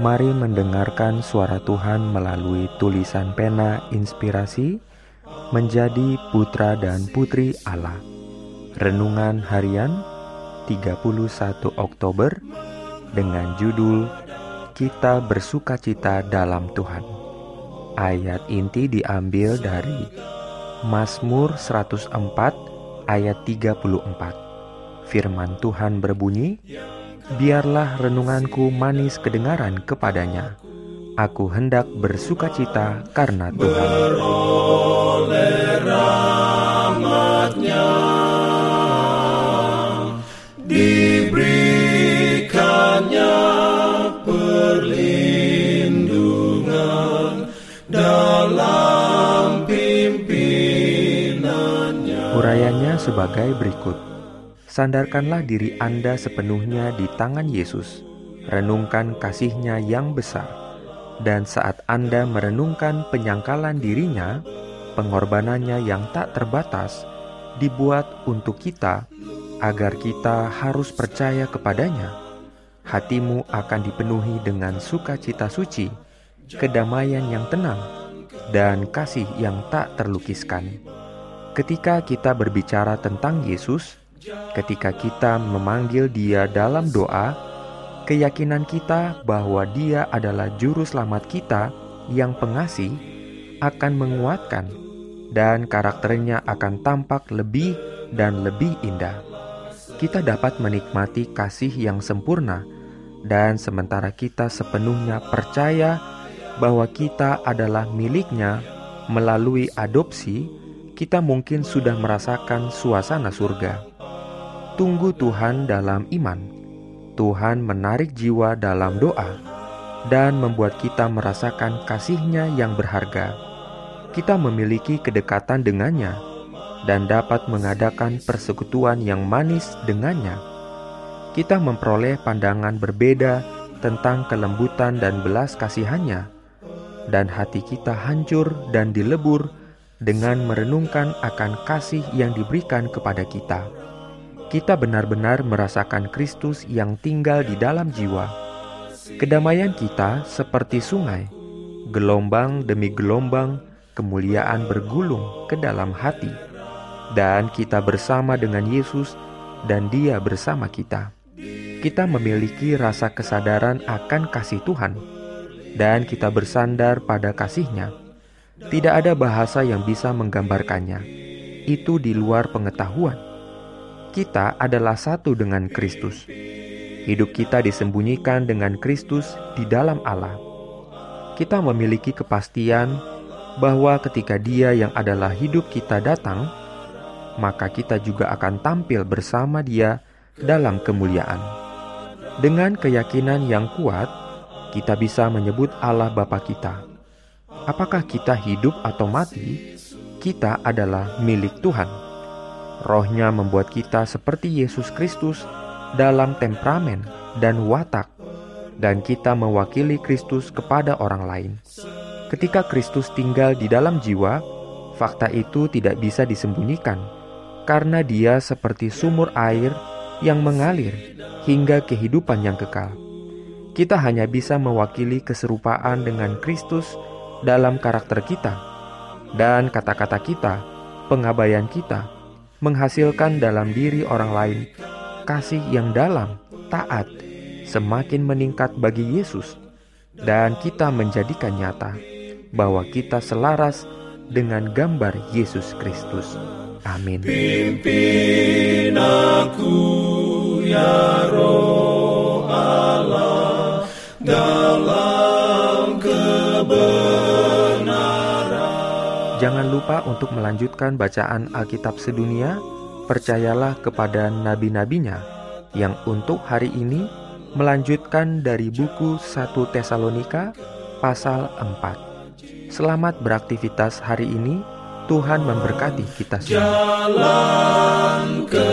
Mari mendengarkan suara Tuhan melalui tulisan pena inspirasi menjadi putra dan putri Allah. Renungan harian 31 Oktober dengan judul Kita bersuka cita dalam Tuhan. Ayat inti diambil dari Mazmur 104 ayat 34. Firman Tuhan berbunyi, biarlah renunganku manis kedengaran kepadanya. Aku hendak bersuka cita karena Tuhan. Beroleh rahmatnya Diberikannya perlindungan Dalam pimpinannya Urayanya sebagai berikut. Sandarkanlah diri Anda sepenuhnya di tangan Yesus. Renungkan kasihnya yang besar. Dan saat Anda merenungkan penyangkalan dirinya, pengorbanannya yang tak terbatas, dibuat untuk kita, agar kita harus percaya kepadanya. Hatimu akan dipenuhi dengan sukacita suci, kedamaian yang tenang, dan kasih yang tak terlukiskan. Ketika kita berbicara tentang Yesus, Ketika kita memanggil Dia dalam doa, keyakinan kita bahwa Dia adalah Juru Selamat kita yang pengasih akan menguatkan, dan karakternya akan tampak lebih dan lebih indah. Kita dapat menikmati kasih yang sempurna, dan sementara kita sepenuhnya percaya bahwa kita adalah miliknya melalui adopsi, kita mungkin sudah merasakan suasana surga tunggu Tuhan dalam iman. Tuhan menarik jiwa dalam doa dan membuat kita merasakan kasihnya yang berharga. Kita memiliki kedekatan dengannya dan dapat mengadakan persekutuan yang manis dengannya. Kita memperoleh pandangan berbeda tentang kelembutan dan belas kasihannya, dan hati kita hancur dan dilebur dengan merenungkan akan kasih yang diberikan kepada kita kita benar-benar merasakan Kristus yang tinggal di dalam jiwa. Kedamaian kita seperti sungai, gelombang demi gelombang kemuliaan bergulung ke dalam hati, dan kita bersama dengan Yesus, dan Dia bersama kita. Kita memiliki rasa kesadaran akan kasih Tuhan, dan kita bersandar pada kasihnya. Tidak ada bahasa yang bisa menggambarkannya. Itu di luar pengetahuan kita adalah satu dengan Kristus. Hidup kita disembunyikan dengan Kristus di dalam Allah. Kita memiliki kepastian bahwa ketika Dia yang adalah hidup kita datang, maka kita juga akan tampil bersama Dia dalam kemuliaan. Dengan keyakinan yang kuat, kita bisa menyebut Allah Bapa kita. Apakah kita hidup atau mati? Kita adalah milik Tuhan. Rohnya membuat kita seperti Yesus Kristus dalam temperamen dan watak, dan kita mewakili Kristus kepada orang lain. Ketika Kristus tinggal di dalam jiwa, fakta itu tidak bisa disembunyikan, karena Dia seperti sumur air yang mengalir hingga kehidupan yang kekal. Kita hanya bisa mewakili keserupaan dengan Kristus dalam karakter kita, dan kata-kata kita, pengabaian kita, menghasilkan dalam diri orang lain kasih yang dalam, taat, semakin meningkat bagi Yesus, dan kita menjadikan nyata bahwa kita selaras dengan gambar Yesus Kristus. Amin. Pimpin aku ya roh Allah dalam Jangan lupa untuk melanjutkan bacaan Alkitab sedunia. Percayalah kepada nabi-nabinya yang untuk hari ini melanjutkan dari buku 1 Tesalonika pasal 4. Selamat beraktivitas hari ini. Tuhan memberkati kita semua. Jalan ke